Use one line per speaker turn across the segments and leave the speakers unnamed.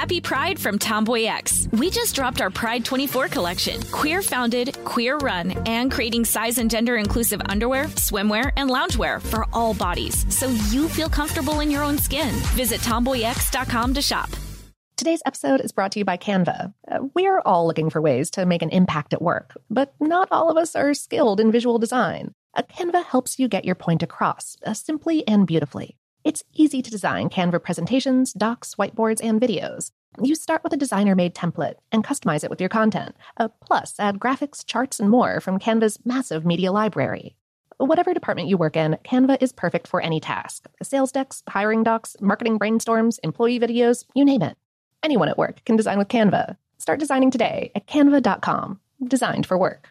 Happy Pride from Tomboy X. We just dropped our Pride 24 collection. Queer founded, queer run, and creating size and gender inclusive underwear, swimwear, and loungewear for all bodies so you feel comfortable in your own skin. Visit tomboyx.com to shop.
Today's episode is brought to you by Canva. Uh, we're all looking for ways to make an impact at work, but not all of us are skilled in visual design. A Canva helps you get your point across uh, simply and beautifully. It's easy to design Canva presentations, docs, whiteboards, and videos. You start with a designer made template and customize it with your content. Uh, plus, add graphics, charts, and more from Canva's massive media library. Whatever department you work in, Canva is perfect for any task sales decks, hiring docs, marketing brainstorms, employee videos, you name it. Anyone at work can design with Canva. Start designing today at canva.com. Designed for work.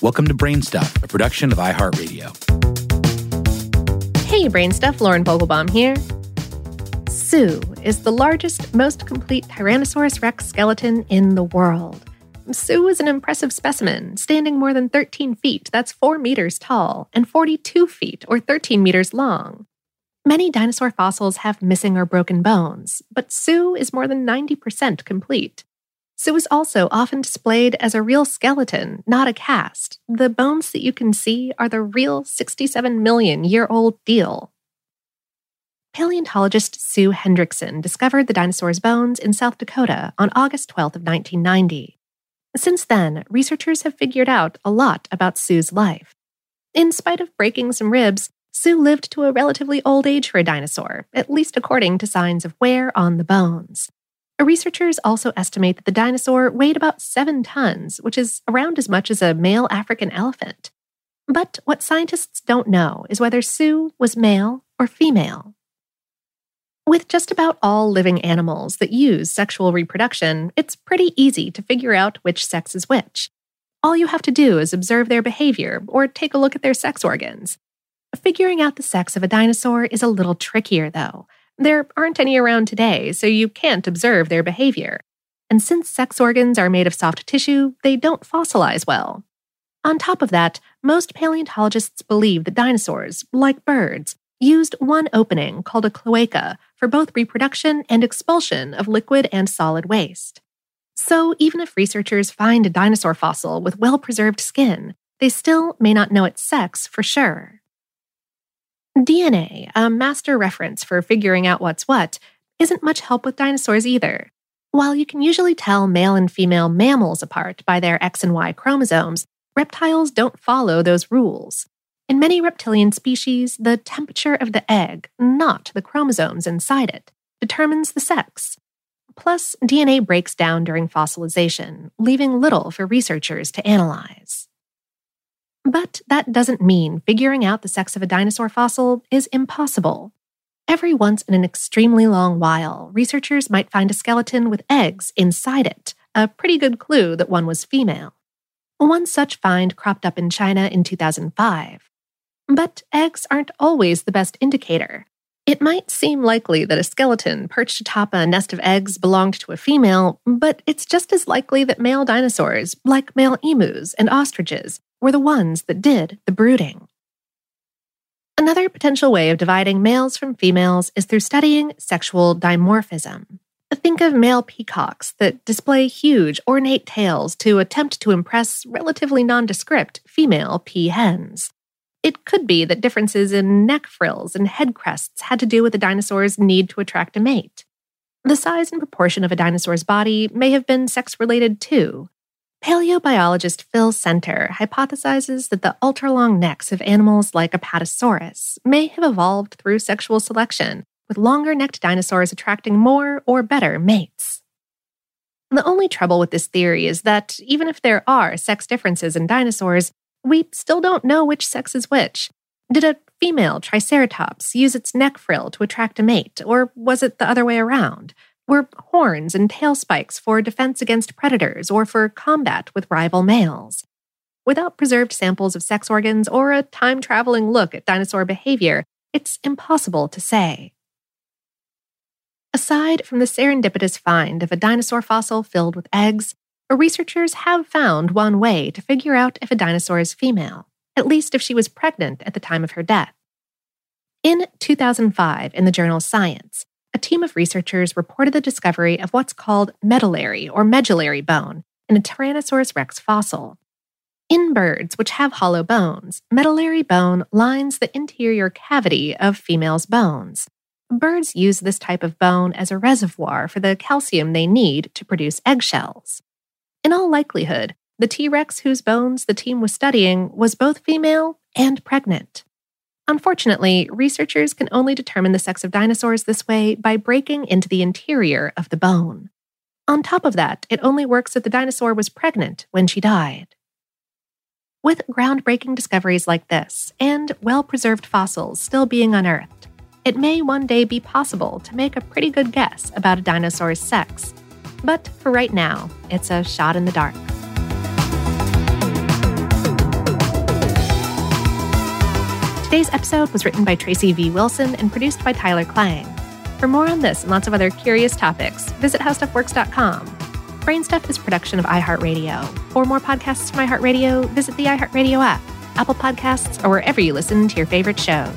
Welcome to Brainstuff, a production of iHeartRadio.
Hey, Brainstuff, Lauren Vogelbaum here. Sue is the largest, most complete Tyrannosaurus rex skeleton in the world. Sue is an impressive specimen, standing more than 13 feet, that's 4 meters tall, and 42 feet, or 13 meters long. Many dinosaur fossils have missing or broken bones, but Sue is more than 90% complete. Sue is also often displayed as a real skeleton, not a cast. The bones that you can see are the real 67 million year old deal. Paleontologist Sue Hendrickson discovered the dinosaur's bones in South Dakota on August 12 of 1990. Since then, researchers have figured out a lot about Sue's life. In spite of breaking some ribs, Sue lived to a relatively old age for a dinosaur, at least according to signs of wear on the bones. Researchers also estimate that the dinosaur weighed about seven tons, which is around as much as a male African elephant. But what scientists don't know is whether Sue was male or female. With just about all living animals that use sexual reproduction, it's pretty easy to figure out which sex is which. All you have to do is observe their behavior or take a look at their sex organs. Figuring out the sex of a dinosaur is a little trickier, though. There aren't any around today, so you can't observe their behavior. And since sex organs are made of soft tissue, they don't fossilize well. On top of that, most paleontologists believe that dinosaurs, like birds, used one opening called a cloaca for both reproduction and expulsion of liquid and solid waste. So, even if researchers find a dinosaur fossil with well preserved skin, they still may not know its sex for sure. DNA, a master reference for figuring out what's what, isn't much help with dinosaurs either. While you can usually tell male and female mammals apart by their X and Y chromosomes, reptiles don't follow those rules. In many reptilian species, the temperature of the egg, not the chromosomes inside it, determines the sex. Plus, DNA breaks down during fossilization, leaving little for researchers to analyze. But that doesn't mean figuring out the sex of a dinosaur fossil is impossible. Every once in an extremely long while, researchers might find a skeleton with eggs inside it, a pretty good clue that one was female. One such find cropped up in China in 2005. But eggs aren't always the best indicator. It might seem likely that a skeleton perched atop a nest of eggs belonged to a female, but it's just as likely that male dinosaurs, like male emus and ostriches, were the ones that did the brooding. Another potential way of dividing males from females is through studying sexual dimorphism. Think of male peacocks that display huge, ornate tails to attempt to impress relatively nondescript female peahens. It could be that differences in neck frills and head crests had to do with the dinosaur's need to attract a mate. The size and proportion of a dinosaur's body may have been sex related too. Paleobiologist Phil Senter hypothesizes that the ultra-long necks of animals like Apatosaurus may have evolved through sexual selection, with longer necked dinosaurs attracting more or better mates. The only trouble with this theory is that even if there are sex differences in dinosaurs, we still don't know which sex is which. Did a female Triceratops use its neck frill to attract a mate, or was it the other way around? Were horns and tail spikes for defense against predators or for combat with rival males? Without preserved samples of sex organs or a time traveling look at dinosaur behavior, it's impossible to say. Aside from the serendipitous find of a dinosaur fossil filled with eggs, researchers have found one way to figure out if a dinosaur is female, at least if she was pregnant at the time of her death. In 2005, in the journal Science, a team of researchers reported the discovery of what's called medullary or medullary bone in a Tyrannosaurus rex fossil. In birds which have hollow bones, medullary bone lines the interior cavity of females' bones. Birds use this type of bone as a reservoir for the calcium they need to produce eggshells. In all likelihood, the T Rex whose bones the team was studying was both female and pregnant. Unfortunately, researchers can only determine the sex of dinosaurs this way by breaking into the interior of the bone. On top of that, it only works if the dinosaur was pregnant when she died. With groundbreaking discoveries like this, and well preserved fossils still being unearthed, it may one day be possible to make a pretty good guess about a dinosaur's sex but for right now, it's a shot in the dark. Today's episode was written by Tracy V. Wilson and produced by Tyler Klang. For more on this and lots of other curious topics, visit howstuffworks.com. Brainstuff is production of iHeartRadio. For more podcasts from iHeartRadio, visit the iHeartRadio app, Apple Podcasts, or wherever you listen to your favorite shows.